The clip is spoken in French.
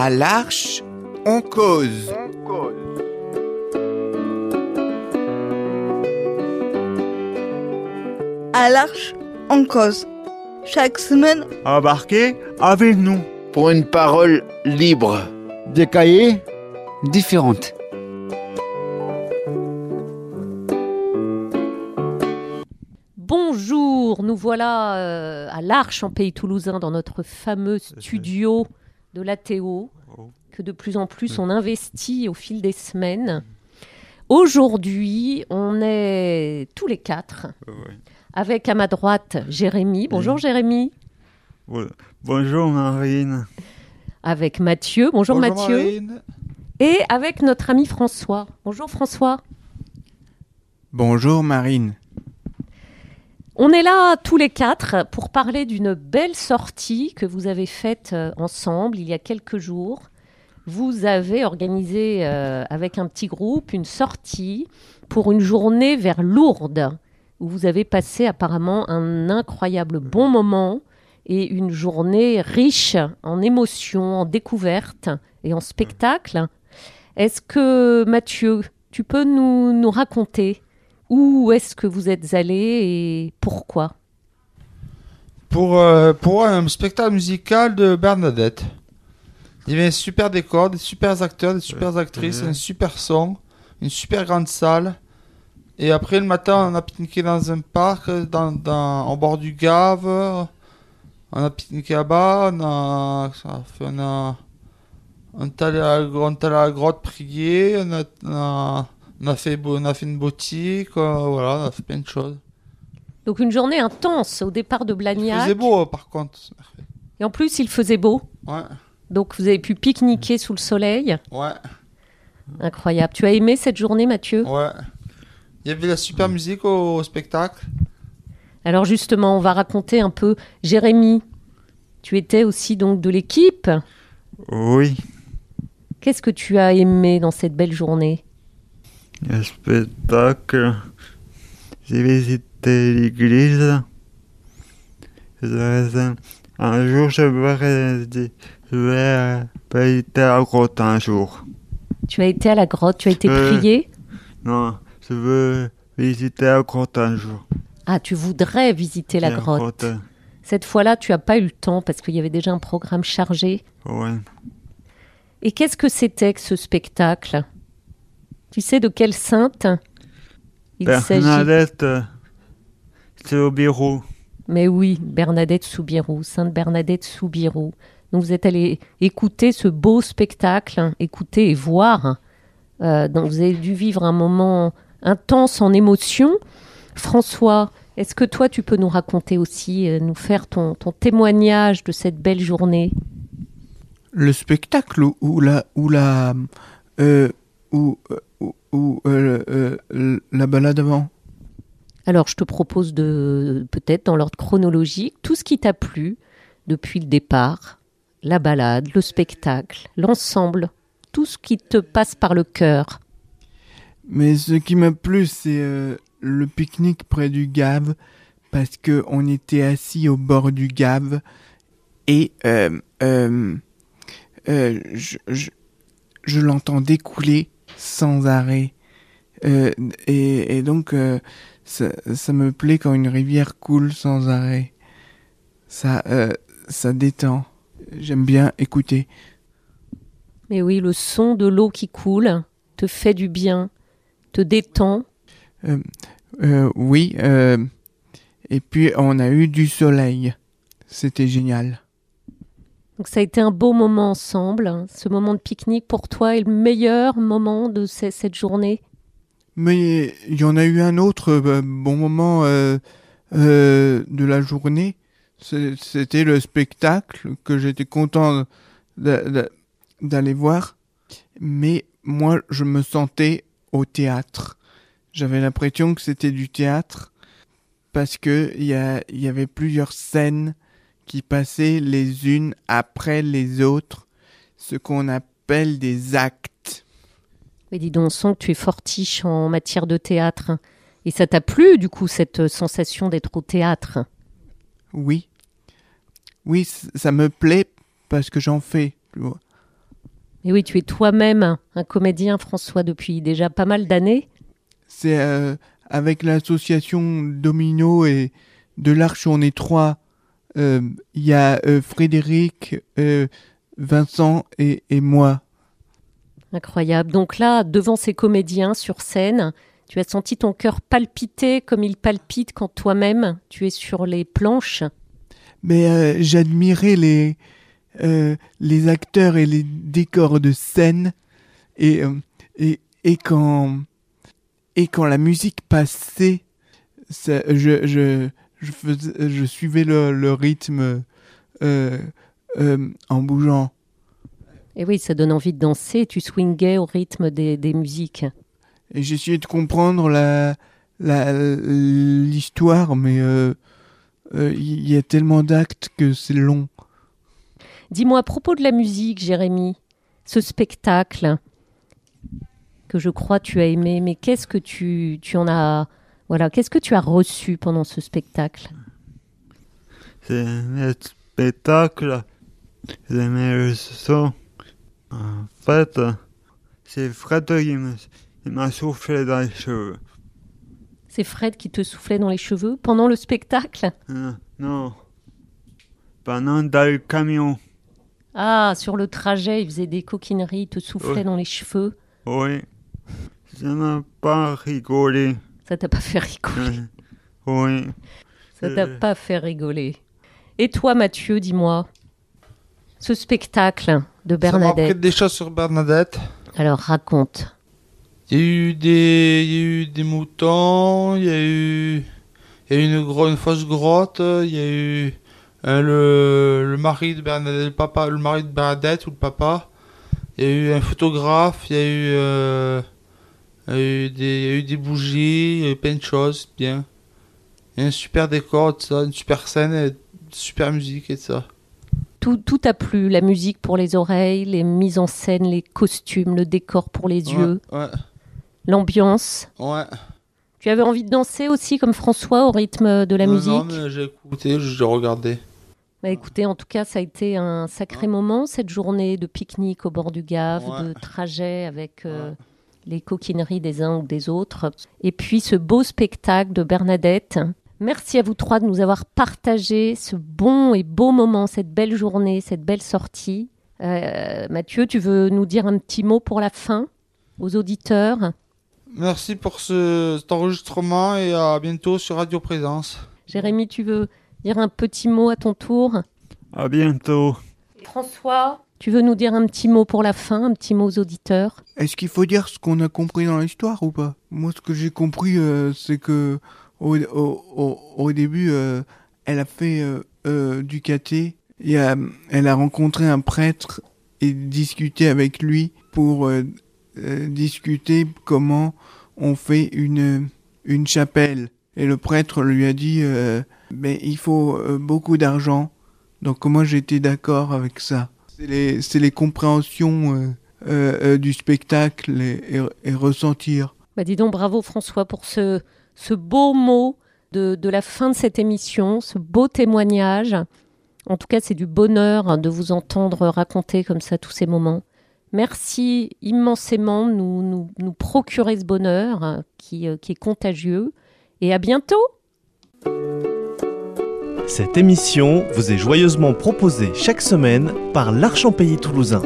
À l'Arche, on cause. À l'Arche, on cause. Chaque semaine, Embarquez avec nous. pour une parole libre. Des cahiers différentes. Bonjour, nous voilà euh, à l'Arche en Pays Toulousain dans notre fameux studio de l'ATO. Que de plus en plus on investit au fil des semaines. Aujourd'hui, on est tous les quatre Ouais. avec à ma droite Jérémy. Bonjour Jérémy. Bonjour Marine. Avec Mathieu. Bonjour, Mathieu. Et avec notre ami François. Bonjour François. Bonjour Marine. On est là tous les quatre pour parler d'une belle sortie que vous avez faite euh, ensemble il y a quelques jours. Vous avez organisé euh, avec un petit groupe une sortie pour une journée vers Lourdes où vous avez passé apparemment un incroyable bon moment et une journée riche en émotions, en découvertes et en spectacles. Est-ce que Mathieu, tu peux nous, nous raconter où est-ce que vous êtes allé et pourquoi? Pour, euh, pour un spectacle musical de Bernadette. Il y avait un super décor, des super acteurs, des super actrices, un super son, une super grande salle. Et après, le matin, on a pique-niqué dans un parc, dans, dans, au bord du Gave. On a pique-niqué là-bas, on a, on a, on est allé à, la- on est allé à la grotte prier, on a, on a, on a fait, on a fait une boutique, euh, voilà, on a fait plein de choses. Donc une journée intense au départ de Il Blagnac. faisait beau, par contre. Et en plus, il faisait beau. Ouais, Donc vous avez pu pique-niquer sous le soleil. ouais. Incroyable. Tu as aimé cette journée, Mathieu? Ouais. Il y avait la super musique au, au spectacle. Alors justement, on va raconter un peu. Jérémy, tu étais aussi donc de l'équipe? Oui. Qu'est-ce que tu as aimé dans cette belle journée? Le spectacle. J'ai visité l'église. Un jour, je vais, je vais visiter la grotte un jour. Tu as été à la grotte, tu as été Euh. prié? Non, je veux visiter la grotte un jour. Ah, tu voudrais visiter la grotte. grotte. Cette fois-là, tu n'as pas eu le temps parce qu'il y avait déjà un programme chargé. Ouais. Et qu'est-ce que c'était que ce spectacle? Tu sais de quelle sainte il s'agit Bernadette, c'est au bureau. Mais oui, Bernadette Soubirou, Sainte Bernadette Soubirou. Donc vous êtes allé écouter ce beau spectacle, hein, écouter et voir. Euh, donc vous avez dû vivre un moment intense en émotion. François, est-ce que toi tu peux nous raconter aussi, euh, nous faire ton, ton témoignage de cette belle journée? Le spectacle ou, la ou la euh, ou, euh, ou, ou, euh, euh, la balade avant Alors, je te propose de, peut-être dans l'ordre chronologique, tout ce qui t'a plu depuis le départ, la balade, le spectacle, l'ensemble, tout ce qui te passe par le cœur. Mais ce qui m'a plu, c'est euh, le pique-nique près du Gave, parce que on était assis au bord du Gave et je, je, je l'entendais couler sans arrêt. Euh, et, et donc, euh, ça, ça me plaît quand une rivière coule sans arrêt. Ça, euh, ça détend. J'aime bien écouter. Mais oui, le son de l'eau qui coule te fait du bien, te détend. Oui, et puis on a eu du soleil. C'était génial. Donc ça a été un beau moment ensemble. hein. Ce moment de pique-nique pour toi est le meilleur moment de ce- cette journée? Mais il y en a eu un autre euh, bon moment euh, euh, de la journée. C'était le spectacle que j'étais content d'a- d'a- d'aller voir. Mais moi, je me sentais au théâtre. J'avais l'impression que c'était du théâtre parce que il y avait plusieurs scènes qui passaient les unes après les autres, ce qu'on appelle des actes. Mais dis donc, on sent que tu es fortiche en matière de théâtre. Et ça t'a plu, du coup, cette sensation d'être au théâtre? Oui. Oui, ça me plaît parce que j'en fais. Et oui, tu es toi-même un comédien, François, depuis déjà pas mal d'années. C'est euh, avec l'association Domino et de l'Arche, on est trois. Euh, Il y a euh, Frédéric, euh, Vincent et, et moi. Incroyable. Donc là, devant ces comédiens sur scène, tu as senti ton cœur palpiter comme il palpite quand toi-même tu es sur les planches? Mais euh, j'admirais les, euh, les acteurs et les décors de scène. Et, euh, et, et, quand, et quand la musique passait, ça- je, je, je, faisais- je suivais le, le rythme euh, euh, en bougeant. Et oui, ça donne envie de danser. Tu swingais au rythme des, des musiques. Et j'essayais de comprendre la l'histoire, mais euh, euh, il y a tellement d'actes que c'est long. Dis-moi à propos de la musique, Jérémy, ce spectacle que je crois tu as aimé, mais qu'est-ce que tu, tu en as, voilà, qu'est-ce que tu as reçu pendant ce spectacle? C'est un spectacle. J'aimais le son. En fait, c'est Fred qui m'a soufflé dans les cheveux. C'est Fred qui te soufflait dans les cheveux pendant le spectacle? Euh, non. Pendant dans le camion. Ah, sur le trajet, il faisait des coquineries, il te soufflait dans les cheveux. Oui. Je n'ai pas rigolé. Ça t'a pas fait rigoler. Oui. Ça t'a Euh. pas fait rigoler. Et toi, Mathieu, dis-moi, ce spectacle de Ça m'a Bernadette, des choses sur Bernadette. alors raconte. Il y a eu des, il y a eu des moutons, il y a eu, il y a eu une, gro- une fausse grotte, il y a eu le, le mari de Bernadette, le papa, le mari de Bernadette ou le papa. Il y a eu un photographe, il y a eu, euh, il y a eu des, il y a eu des bougies, il y a eu plein de choses, bien. Il y a un super décor, tout ça, une super scène, et une super musique et tout ça. Tout, tout a plu, la musique pour les oreilles, les mises en scène, les costumes, le décor pour les yeux, Ouais, l'ambiance. ouais. Tu avais envie de danser aussi comme François au rythme de la Non, musique Non, mais j'ai écouté, j'ai regardé. Bah, écoutez, en tout cas, ça a été un sacré moment, cette journée de pique-nique au bord du Gave, Ouais. de trajet avec euh, Ouais. Les coquineries des uns ou des autres. Et puis ce beau spectacle de Bernadette. Merci à vous trois de nous avoir partagé ce bon et beau moment, cette belle journée, cette belle sortie. Euh, Mathieu, tu veux nous dire un petit mot pour la fin aux auditeurs? Merci pour ce, cet enregistrement et à bientôt sur Radio Présence. Jérémy, tu veux dire un petit mot à ton tour? À bientôt. François, tu veux nous dire un petit mot pour la fin, un petit mot aux auditeurs? Est-ce qu'il faut dire ce qu'on a compris dans l'histoire ou pas? Moi, ce que j'ai compris, euh, c'est que au, début, euh, elle a fait euh, du caté. Et, elle a rencontré un prêtre et discuté avec lui pour discuter comment on fait une, une chapelle. Et le prêtre lui a dit, mais il faut beaucoup d'argent. Donc moi j'étais d'accord avec ça. C'est les, compréhensions euh, euh, euh, du spectacle et, ressentir. Bah dis donc bravo François pour ce, beau mot de, la fin de cette émission, ce beau témoignage. En tout cas, c'est du bonheur hein, de vous entendre raconter comme ça tous ces moments. Merci immensément de nous, procurer ce bonheur hein, qui est contagieux. Et à bientôt Cette émission vous est joyeusement proposée chaque semaine par l'Archempélie toulousain.